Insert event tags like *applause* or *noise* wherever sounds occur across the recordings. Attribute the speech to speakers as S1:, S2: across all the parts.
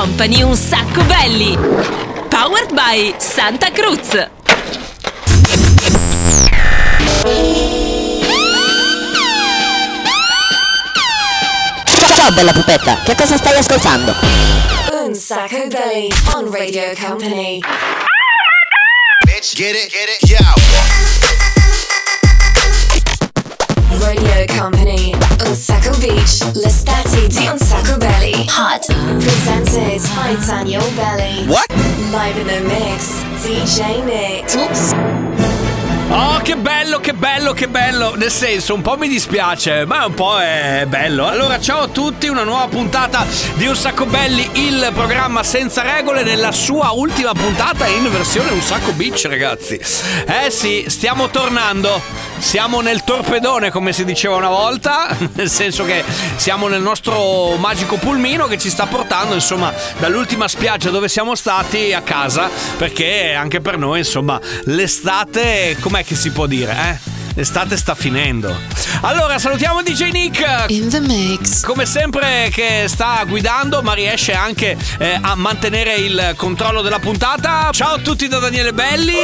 S1: Company un sacco belli. Powered by Santa Cruz.
S2: Ciao bella pupetta, che cosa stai ascoltando?
S3: Un sacco belly on Radio Company.
S4: Bitch, get it, get it, yo.
S3: Radio Company. Un sacco beach. L'estate di Un sacco belly. Hot. Presented by Daniel Belly.
S4: What?
S3: Live in the mix. DJ Nick. Oops.
S5: Oh, che bello, che bello, che bello. Nel senso, un po' mi dispiace, ma un po' è bello. Allora, ciao a tutti, una nuova puntata di Un Sacco Belli, il programma senza regole, nella sua ultima puntata in versione Un Sacco Beach, ragazzi. Eh sì, stiamo tornando. Siamo nel torpedone, come si diceva una volta, *laughs* nel senso che siamo nel nostro magico pulmino che ci sta portando, insomma, dall'ultima spiaggia dove siamo stati a casa, perché anche per noi, insomma, l'estate, com'è che si può dire, eh? L'estate sta finendo. Allora, salutiamo DJ Nick.
S6: In the mix.
S5: Come sempre che sta guidando, ma riesce anche eh, a mantenere il controllo della puntata. Ciao a tutti da Daniele Belli.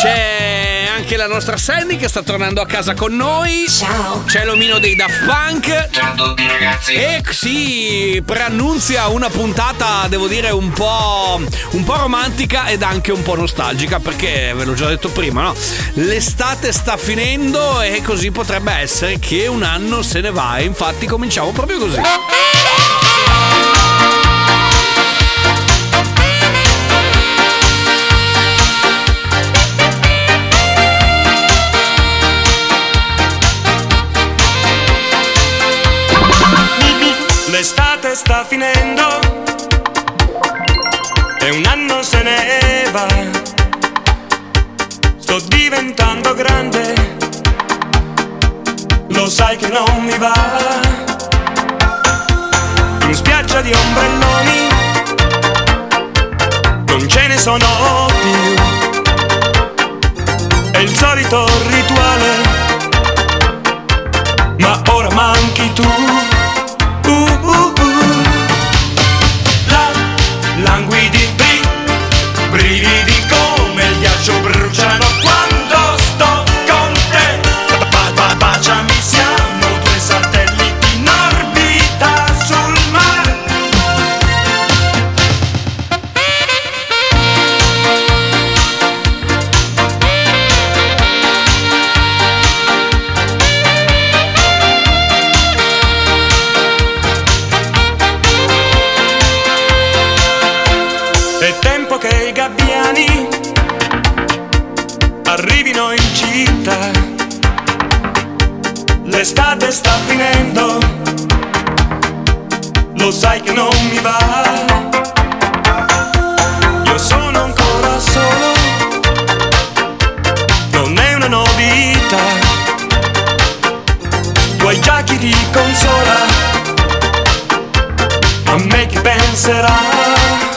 S5: C'è anche la nostra Sandy che sta tornando a casa con noi.
S3: Ciao.
S5: C'è l'omino dei Daft Punk.
S7: Ciao a tutti ragazzi.
S5: E si preannunzia una puntata, devo dire, un po', un po' romantica ed anche un po' nostalgica, perché ve l'ho già detto prima, no? L'estate sta finendo e così potrebbe essere che un anno se ne va. E infatti cominciamo proprio così.
S8: L'estate sta finendo sai che non mi va. In spiaggia di ombrelloni, non ce ne sono più. È il solito arrivino in città. L'estate sta finendo, lo sai che non mi va. Io sono ancora solo, non è una novità. Tu hai già chi ti consola, a me chi penserà.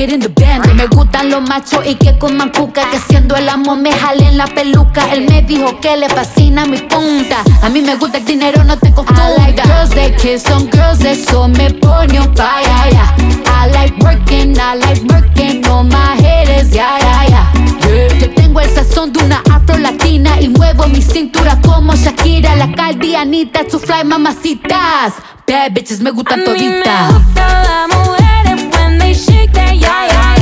S8: In
S6: the
S7: band. Me gustan los machos y que coman cuca. Que haciendo el amor me jalen la peluca. Él me dijo que le fascina mi punta. A mí me gusta el dinero, no te confunda. I like girls that kiss on girls, eso me pone on fire. yeah. I like working, I like working on my haters, yeah, yeah, yeah. Yeah. Yo tengo el sazón de una afro latina y muevo mi cintura como Shakira, la caldianita, su fly mamacitas. Bad bitches me gustan
S6: A mí me
S7: toditas.
S6: gusta la mujeres they shake that, yeah, yeah,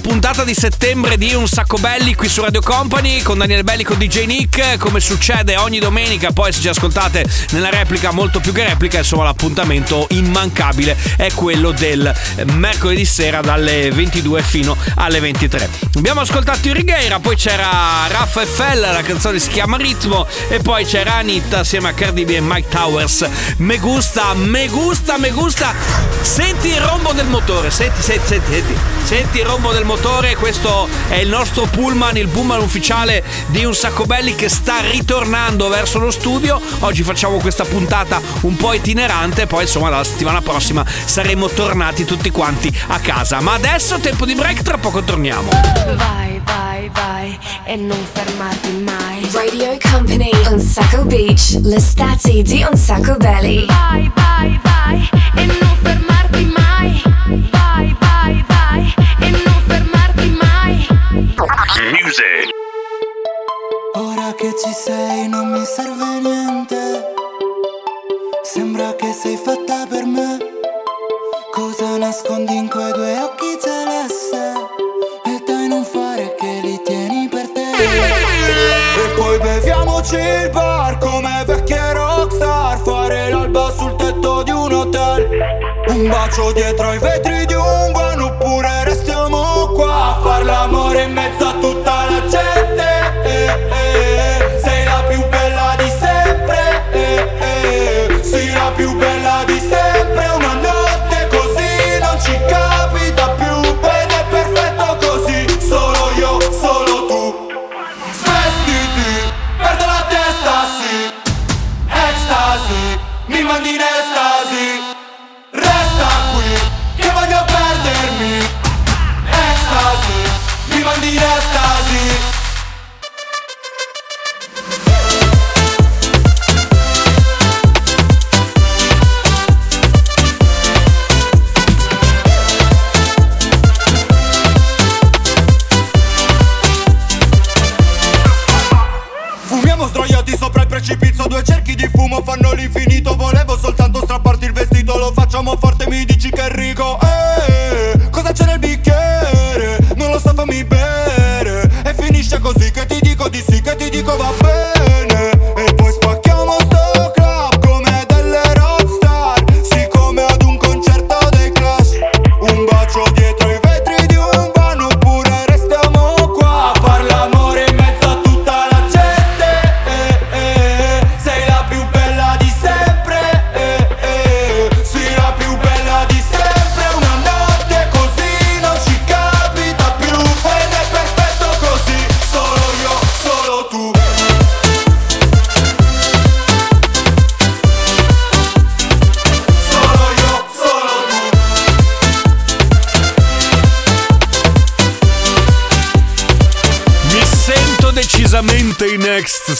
S5: Puntata di settembre di Un Sacco Belli qui su Radio Company con Daniele Belli con DJ Nick. Come succede ogni domenica, poi se ci ascoltate nella replica, molto più che replica, insomma l'appuntamento immancabile è quello del mercoledì sera dalle 22 fino alle 23. Abbiamo ascoltato il Righeira, poi c'era Raffa FL, la canzone si chiama Ritmo e poi c'era Anita assieme a Cardi B e Mike Towers. Me gusta, me gusta, me gusta. Senti il rombo del motore, senti, senti, senti, senti, senti il rombo del motore. Questo è il nostro pullman, il pullman ufficiale di Un Sacco Belli che sta ritornando verso lo studio. Oggi facciamo questa puntata un po' itinerante, poi insomma la settimana prossima saremo tornati tutti quanti a casa. Ma adesso tempo di break, tra poco torniamo.
S3: Vai, vai, vai e non fermarti mai. Radio Company on Sacco Beach, l'estate di Un Sacco Belly.
S6: Vai, vai, vai e non fermarti mai. Vai, vai, vai e non.
S9: Ora che ci sei non mi serve niente. Sembra che sei fatta per me. Cosa nascondi in quei due occhi celeste? E dai non fare che li tieni per te. E poi beviamoci il bar come vecchie rockstar. Fare l'alba sul tetto di un hotel. Un bacio dietro ai vetri di un van oppure restiamo qua a far l'amore in mezzo a tutta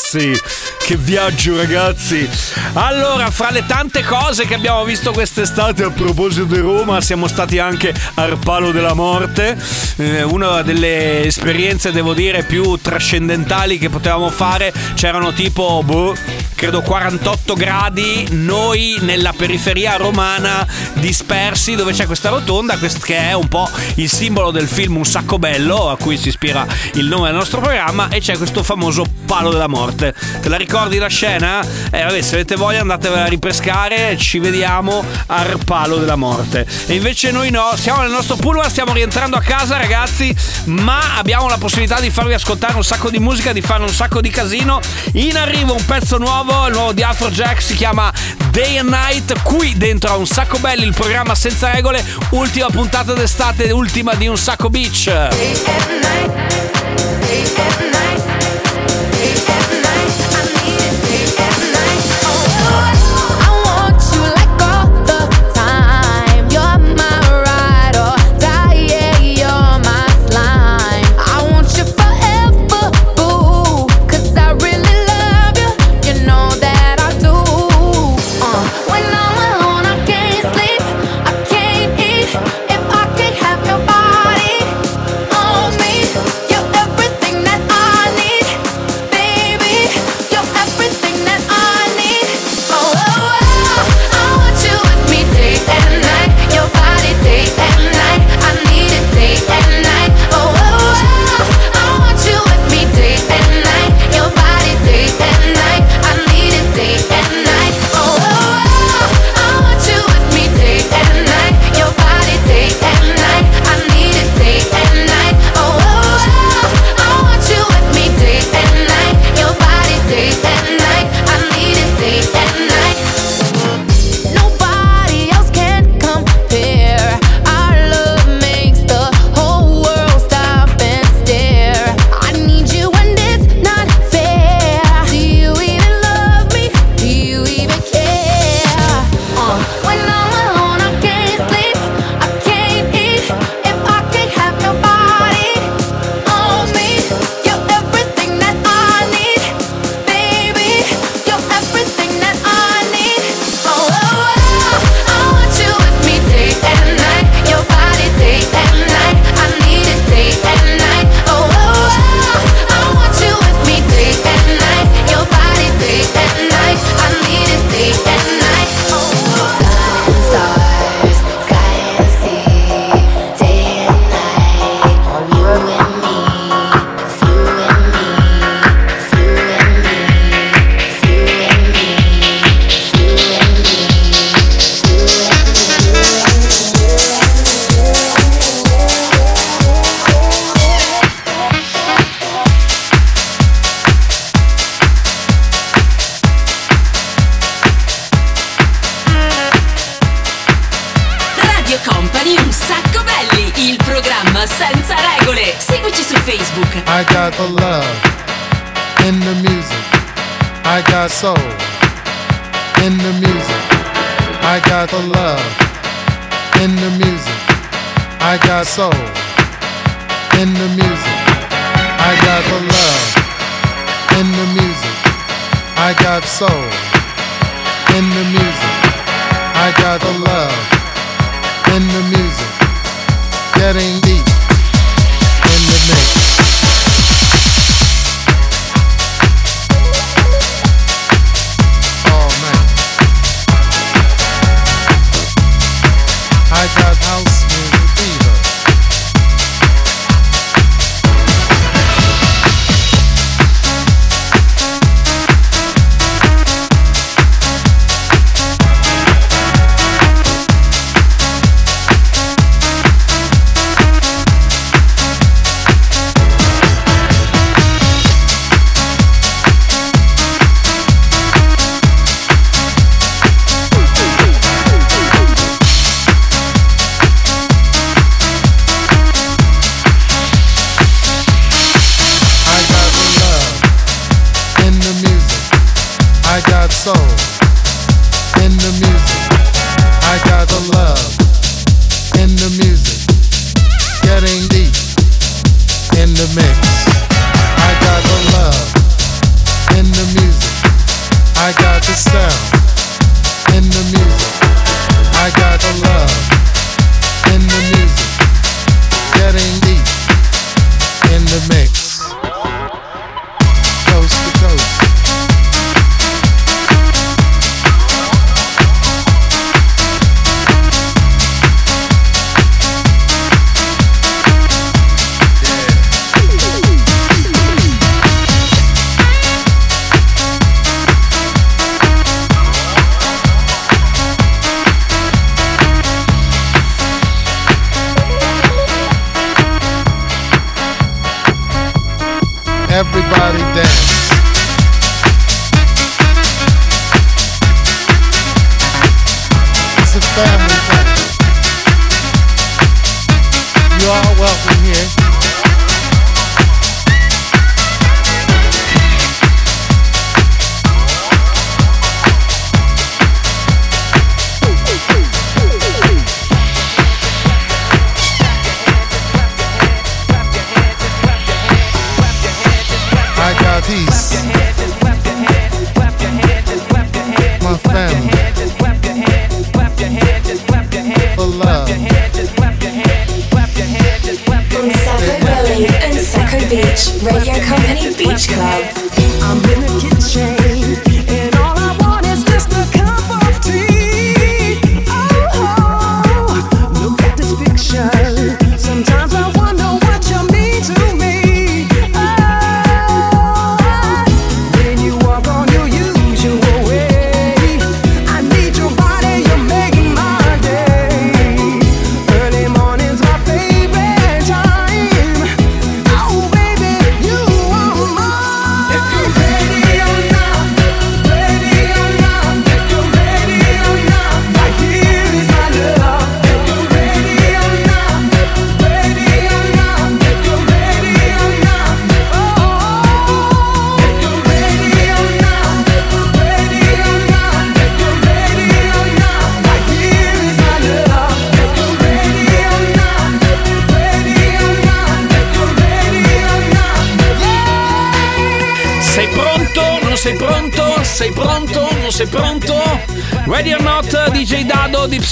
S9: see. che
S5: viaggio ragazzi! Allora, fra le tante cose che abbiamo visto quest'estate a proposito di Roma, siamo stati anche al palo della morte, eh, una delle esperienze devo dire più trascendentali che potevamo fare, c'erano tipo, boh, credo 48 gradi, noi nella periferia romana dispersi dove c'è questa rotonda che è un po' il simbolo del film Un sacco bello a cui si ispira il nome del nostro programma e c'è questo famoso palo della morte. Te la ricordo ricordi la scena? Eh, vabbè, se avete voglia andatevela a ripescare. Ci vediamo al palo della morte. E invece noi no, siamo nel nostro pullman, stiamo rientrando a casa, ragazzi. Ma abbiamo la possibilità di farvi ascoltare un sacco di musica, di fare un sacco di casino. In arrivo un pezzo nuovo, il nuovo di Afrojack, si chiama Day and Night. Qui dentro a un sacco belli il programma senza regole, ultima puntata d'estate, ultima di un sacco beach.
S10: Day and night, day and night.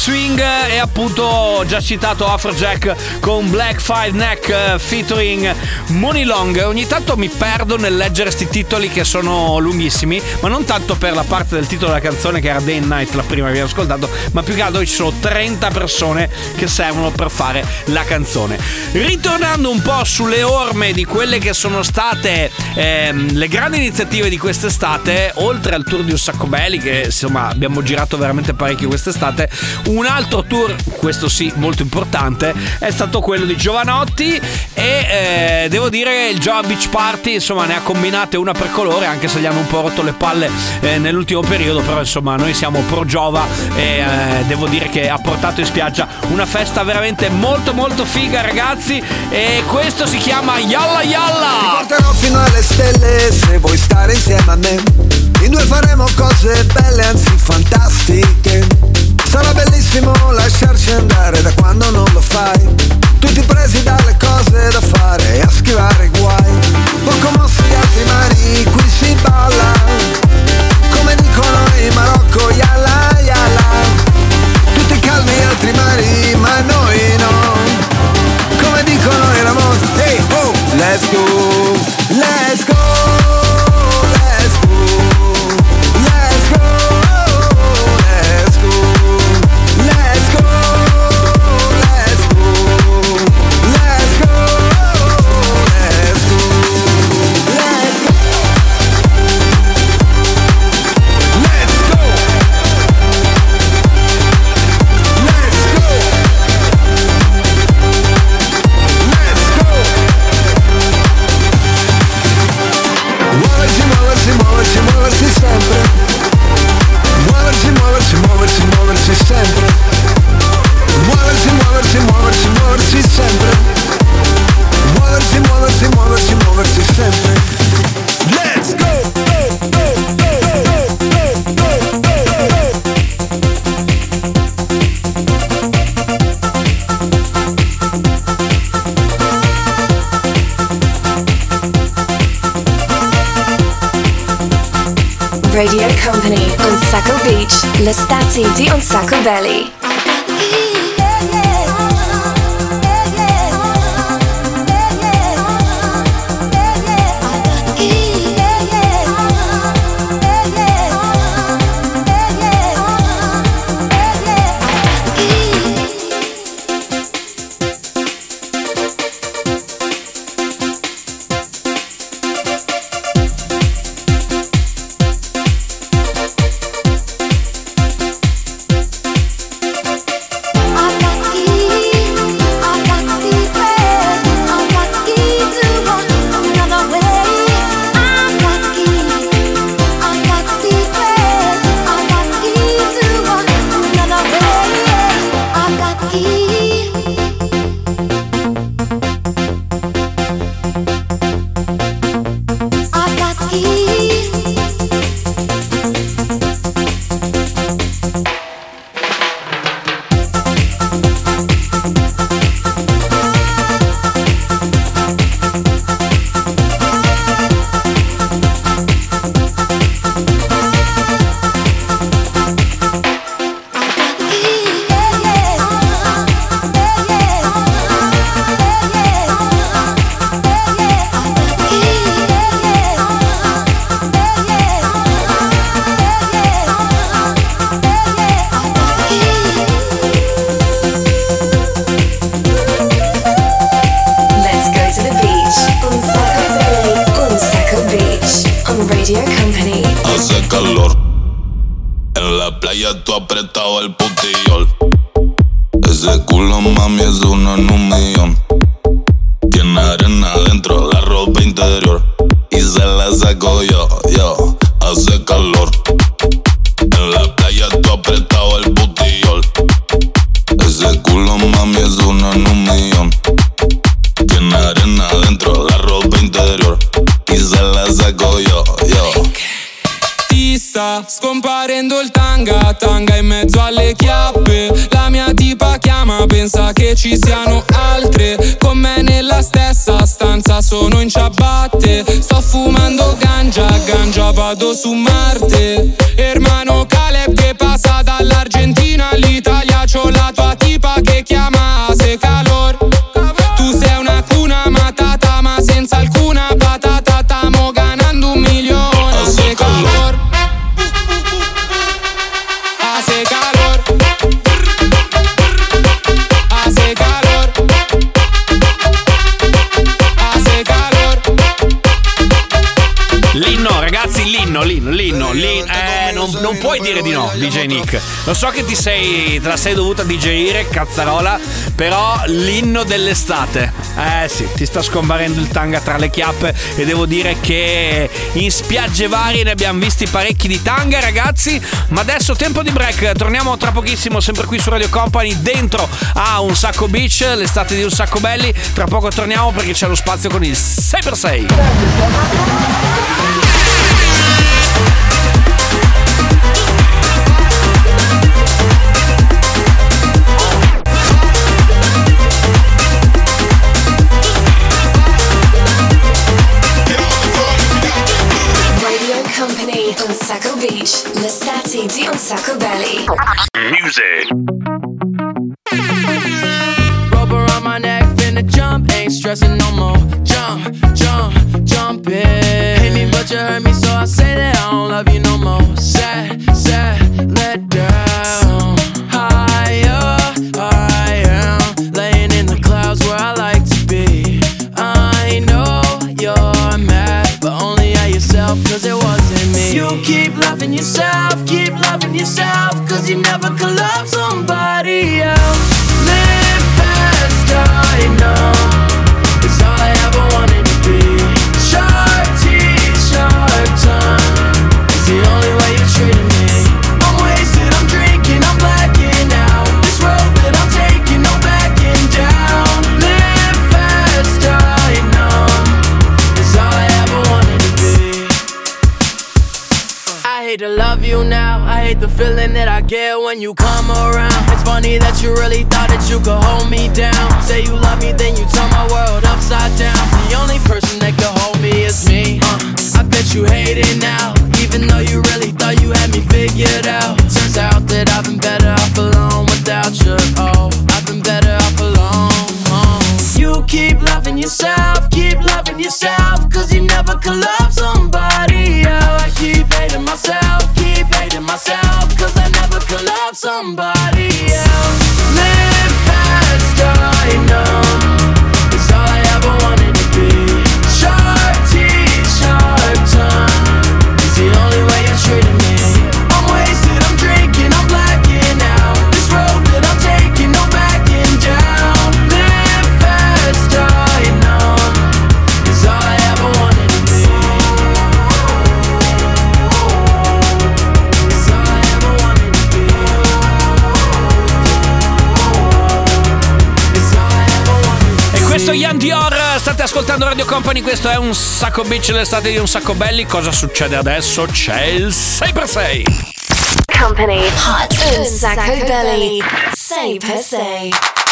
S5: Swing e appunto già citato Afrojack con Black Five Neck eh, featuring Money Long. Ogni tanto mi perdo nel leggere sti titoli che sono lunghissimi, ma non tanto per la parte del titolo della canzone che era Day and Night, la prima che abbiamo ascoltato, ma più che altro ci sono 30 persone che servono per fare la canzone. Ritornando un po' sulle orme di quelle che sono state ehm, le grandi iniziative di quest'estate, oltre al tour di Un Sacco Belli, che insomma abbiamo girato veramente parecchio quest'estate, un altro tour, questo sì, molto importante, è stato quello di Giovanotti e eh, devo dire il Giova Beach Party insomma ne ha combinate una per colore, anche se gli hanno un po' rotto le palle eh, nell'ultimo periodo, però insomma noi siamo pro Giova e eh, devo dire che ha portato in spiaggia una festa veramente molto molto figa ragazzi e questo si chiama Yalla Yalla!
S11: porterò fino alle stelle se vuoi stare insieme a me. In due faremo cose belle, anzi fantastiche. Sarà bellissimo lasciarci andare da quando non lo fai. Tutti presi dalle cose da fare e a schivare i guai. Poco mossi altri mari, qui si balla. Come dicono in Marocco, yalla yalla. Tutti calmi altri mari, ma noi no. Come dicono i Ramos, hey oh, let's go, let's go,
S3: CD on Sacco Belly.
S12: Scomparendo il tanga, tanga in mezzo alle chiappe. La mia tipa chiama, pensa che ci siano altre. Con me nella stessa stanza sono in ciabatte. Sto fumando ganja, ganja vado su Marte. Hermano Caleb che passa dall'Argentina all'Italia. C'ho la tua tipa che chiama se calor.
S5: L'inno, l'inno, l'inno, l'inno. Eh, non, non puoi dire di no, DJ Nick. Lo so che ti sei, te la sei dovuta digerire, cazzarola, però l'inno dell'estate. Eh sì, ti sta scomparendo il tanga tra le chiappe e devo dire che in spiagge varie ne abbiamo visti parecchi di tanga, ragazzi. Ma adesso tempo di break, torniamo tra pochissimo sempre qui su Radio Company dentro a Un Sacco Beach, l'estate di Un Sacco Belli. Tra poco torniamo perché c'è lo spazio con il 6x6.
S3: L'estate di Belly.
S8: Music.
S12: Rope around my neck, finna jump, ain't stressing no more. Jump, jump, jump it. Hate me, but you hurt me, so I say that I don't love you no more. Sad, sad, let down. Higher, I am laying in the clouds where I like to be. I know you're mad, but only at yourself, cause it wasn't me. You keep loving yourself, hate the feeling that I get when you come around. It's funny that you really thought that you could hold me down. Say you love me, then you turn my world upside down. The only person that could hold me is me. Uh, I bet you hate it now, even though you really thought you had me figured out. Turns out that I've been better off alone without you. Oh, I've been better off alone. Oh. You keep loving yourself, keep loving yourself, cause you never could love somebody else. I keep hating myself, keep hating myself, cause I never could love somebody else.
S5: Radio Company, questo è un sacco beach, l'estate di un sacco belli. Cosa succede adesso? C'è il 6x6.
S3: Company Hot Un Sacco per se.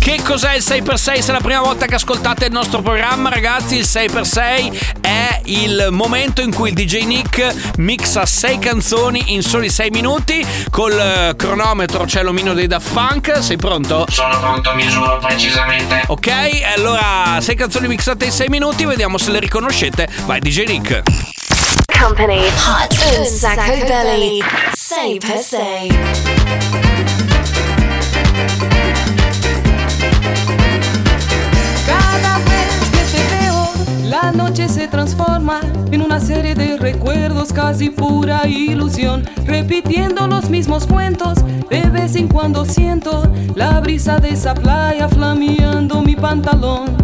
S5: Che cos'è il 6x6? Se è la prima volta che ascoltate il nostro programma, ragazzi, il 6x6 è il momento in cui il DJ Nick mixa 6 canzoni in soli 6 minuti. Col eh, cronometro c'è l'omino dei Daft Punk. Sei pronto?
S13: Sono pronto, misuro precisamente.
S5: Ok, allora 6 canzoni mixate in 6 minuti, vediamo se le riconoscete. Vai, DJ Nick.
S3: Company Hot un sacco belly 6x6
S14: Cada vez que te veo, la noche se transforma en una serie de recuerdos, casi pura ilusión. Repitiendo los mismos cuentos, de vez en cuando siento la brisa de esa playa flameando mi pantalón.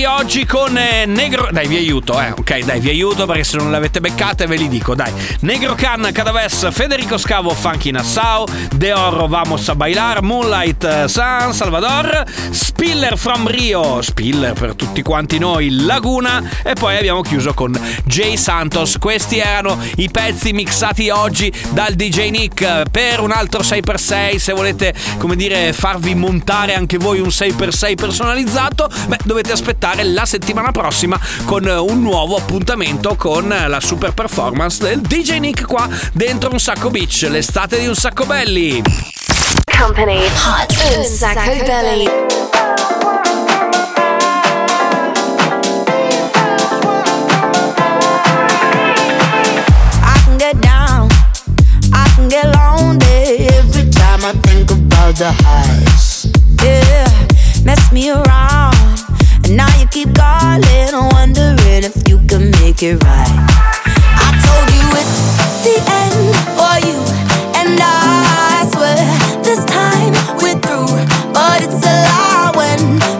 S5: di oggi con eh, Negro. Dai, vi aiuto, eh. Ok, dai, vi aiuto perché se non l'avete beccata ve li dico, dai. Negro Can, Cadaves, Federico Scavo, Funky Nassau, De Oro, Vamos a Bailar, Moonlight, eh, San Salvador, Spiller from Rio, Spiller per tutti quanti noi, Laguna. E poi abbiamo chiuso con Jay Santos. Questi erano i pezzi mixati oggi dal DJ Nick eh, per un altro 6x6. Se volete, come dire, farvi montare anche voi un 6x6 personalizzato, beh, dovete aspettare aspettare la settimana prossima con eh, un nuovo appuntamento con eh, la super performance del DJ Nick qua dentro un sacco beach, l'estate di un sacco belli.
S3: Company Hot un sacco belli.
S10: Get lonely every time I think about the highs. Yeah, mess me around. Now you keep calling, wondering if you can make it right. I told you it's the end for you, and I swear this time we're through, but it's a lie when.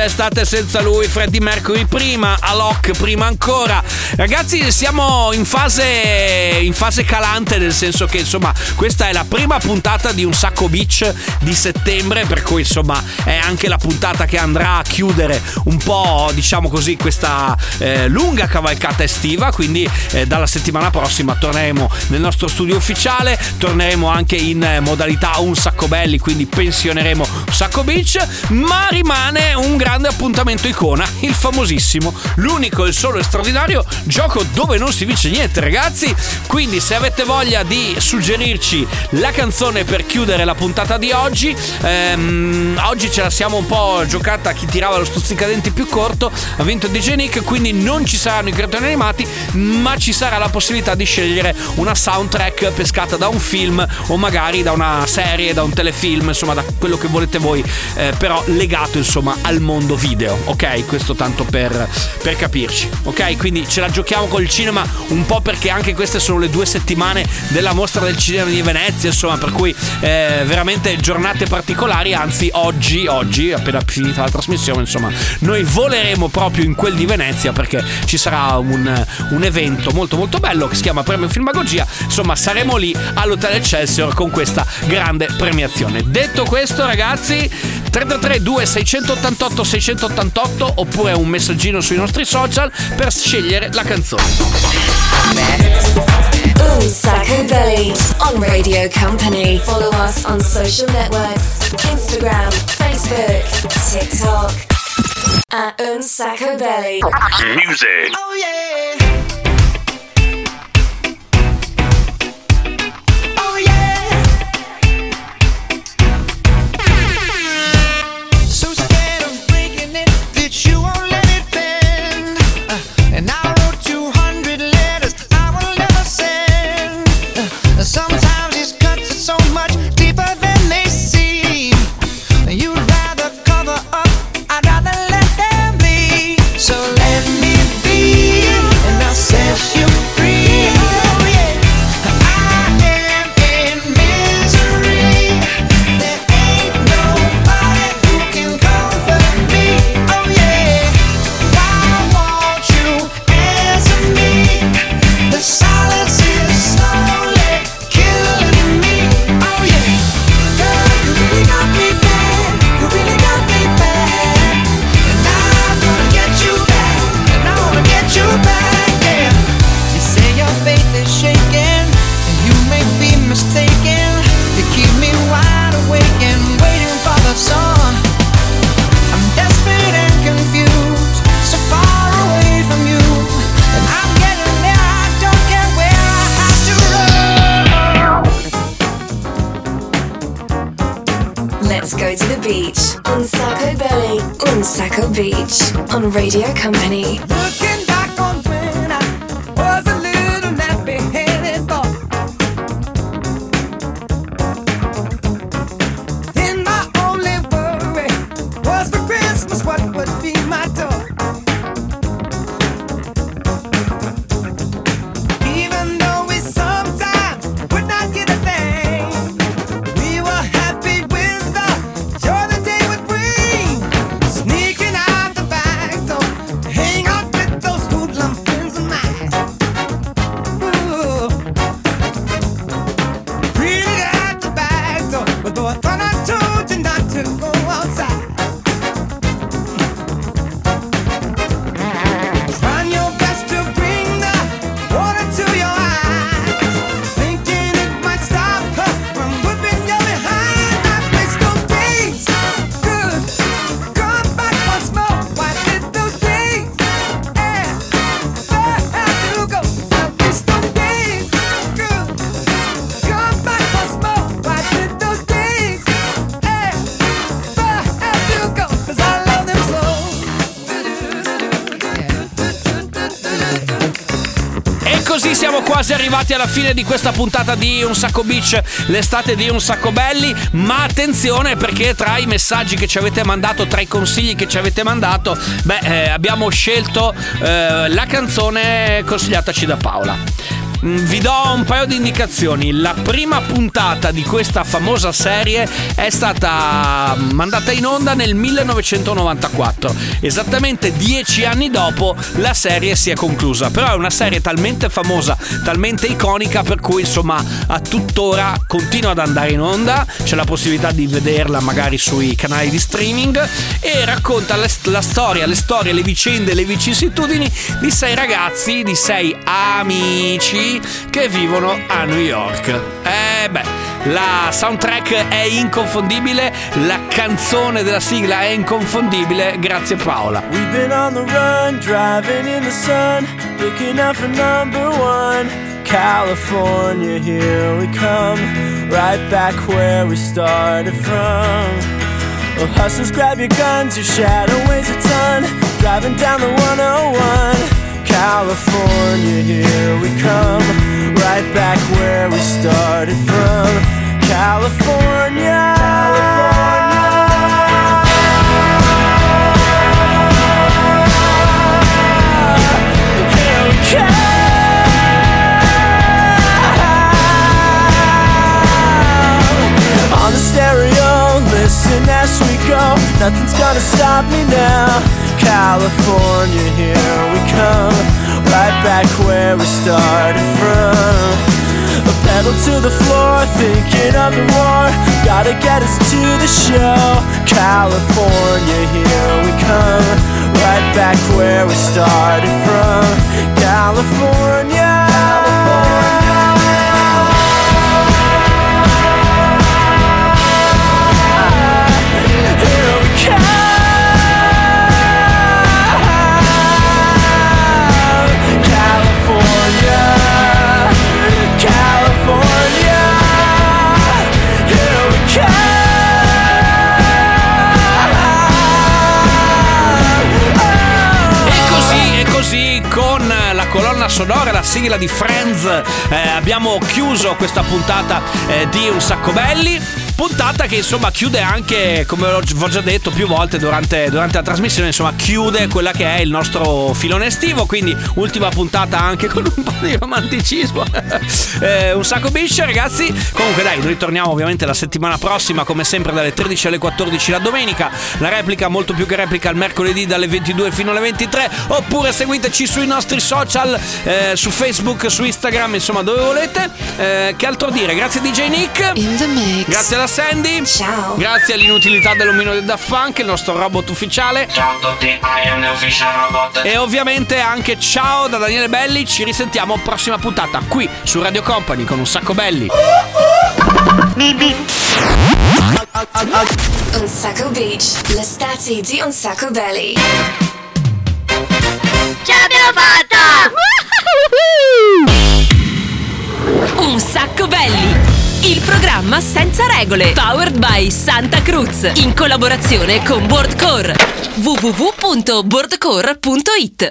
S5: C'è estate senza lui. Freddie Mercury prima, Alok prima ancora. Ragazzi, siamo in fase, in fase calante, nel senso che insomma questa è la prima puntata di un sacco beach di settembre, per cui insomma è anche la puntata che andrà a chiudere un po', diciamo così, questa eh, lunga cavalcata estiva. Quindi eh, dalla settimana prossima torneremo nel nostro studio ufficiale, torneremo anche in eh, modalità un sacco belli, quindi pensioneremo un sacco beach, ma rimane un grande appuntamento icona, il famosissimo, l'unico, il solo e straordinario gioco dove non si vince niente, ragazzi. Quindi se avete voglia di suggerirci la canzone per chiudere la puntata di oggi, ehm, oggi ce la siamo un po' giocata chi tirava lo stuzzicadenti più corto, ha vinto DJ Nick, quindi non ci saranno i cartoni animati, ma ci sarà la possibilità di scegliere una soundtrack pescata da un film o magari da una serie, da un telefilm, insomma da quello che volete voi, eh, però legato insomma al mondo video, ok? Questo tanto per, per capirci, ok? Quindi ce la giochiamo col cinema un po' perché anche queste sono le due settimane della mostra del cinema di Venezia, insomma, per cui eh, veramente giornate particolari, anzi oggi, oggi, appena finita la trasmissione, insomma, noi voleremo proprio in quel di Venezia perché ci sarà un, un evento molto molto bello che si chiama Premio Filmagogia, insomma saremo lì all'Hotel Excelsior con questa grande premiazione. Detto questo ragazzi, 332 688 688 oppure un messaggino sui nostri social per scegliere la canzone.
S3: Un Sacco Belly on Radio Company. Follow us on social networks Instagram, Facebook, TikTok. At Un Sacco Belly.
S8: Music.
S15: Oh yeah.
S3: Radio Company.
S5: Quasi arrivati alla fine di questa puntata di Un Sacco Beach, l'estate di Un Sacco Belli, ma attenzione perché tra i messaggi che ci avete mandato, tra i consigli che ci avete mandato, beh, eh, abbiamo scelto eh, la canzone consigliataci da Paola. mh, vi do un paio di indicazioni. La prima puntata di questa famosa serie è stata mandata in onda nel 1994. Esattamente dieci anni dopo la serie si è conclusa. Però è una serie talmente famosa, talmente iconica, per cui insomma a tuttora continua ad andare in onda. C'è la possibilità di vederla magari sui canali di streaming e racconta le- la storia, le storie, le vicende, le vicissitudini di sei ragazzi, di sei amici che vivono a New York. Eh beh. La soundtrack è inconfondibile, la canzone della sigla è inconfondibile, grazie Paola.
S16: We've been on the run, driving in the sun, looking out for number one. California, here we come, right back where we started from. Well, hustlers, grab your guns, your shadow weighs a ton, driving down the 101. California, here we come, right back where we started from. California. On the stereo, listen as we go. Nothing's gonna stop me now. California, here we come. Right back where we started from. A pedal to the floor, thinking of the war. Gotta get us to the show. California, here we come. Right back where we started from. California.
S5: Sigla di Friends, eh, abbiamo chiuso questa puntata eh, di Un sacco belli. Puntata che insomma chiude anche, come ho già detto più volte durante, durante la trasmissione, insomma chiude quella che è il nostro filone estivo, quindi ultima puntata anche con un po' di romanticismo. *laughs* Eh, un sacco bisce ragazzi, comunque dai, noi torniamo ovviamente la settimana prossima come sempre dalle 13 alle 14 la domenica, la replica molto più che replica il mercoledì dalle 22 fino alle 23, oppure seguiteci sui nostri social, eh, su Facebook, su Instagram, insomma dove volete. Eh, che altro dire? Grazie DJ Nick. Grazie alla Sandy. Ciao. Grazie all'inutilità dell'omino del Daft Punk, il nostro robot ufficiale.
S13: Ciao a tutti, I am the official robot.
S5: E ovviamente anche ciao da Daniele Belli, ci risentiamo prossima puntata qui su Radio Company con un sacco belli.
S3: Un sacco beach, l'estate di un sacco belly.
S1: Ce l'abbiamo fatta! Un sacco belli! Il programma senza regole. Powered by Santa Cruz. In collaborazione con Boardcore. www.boardcore.it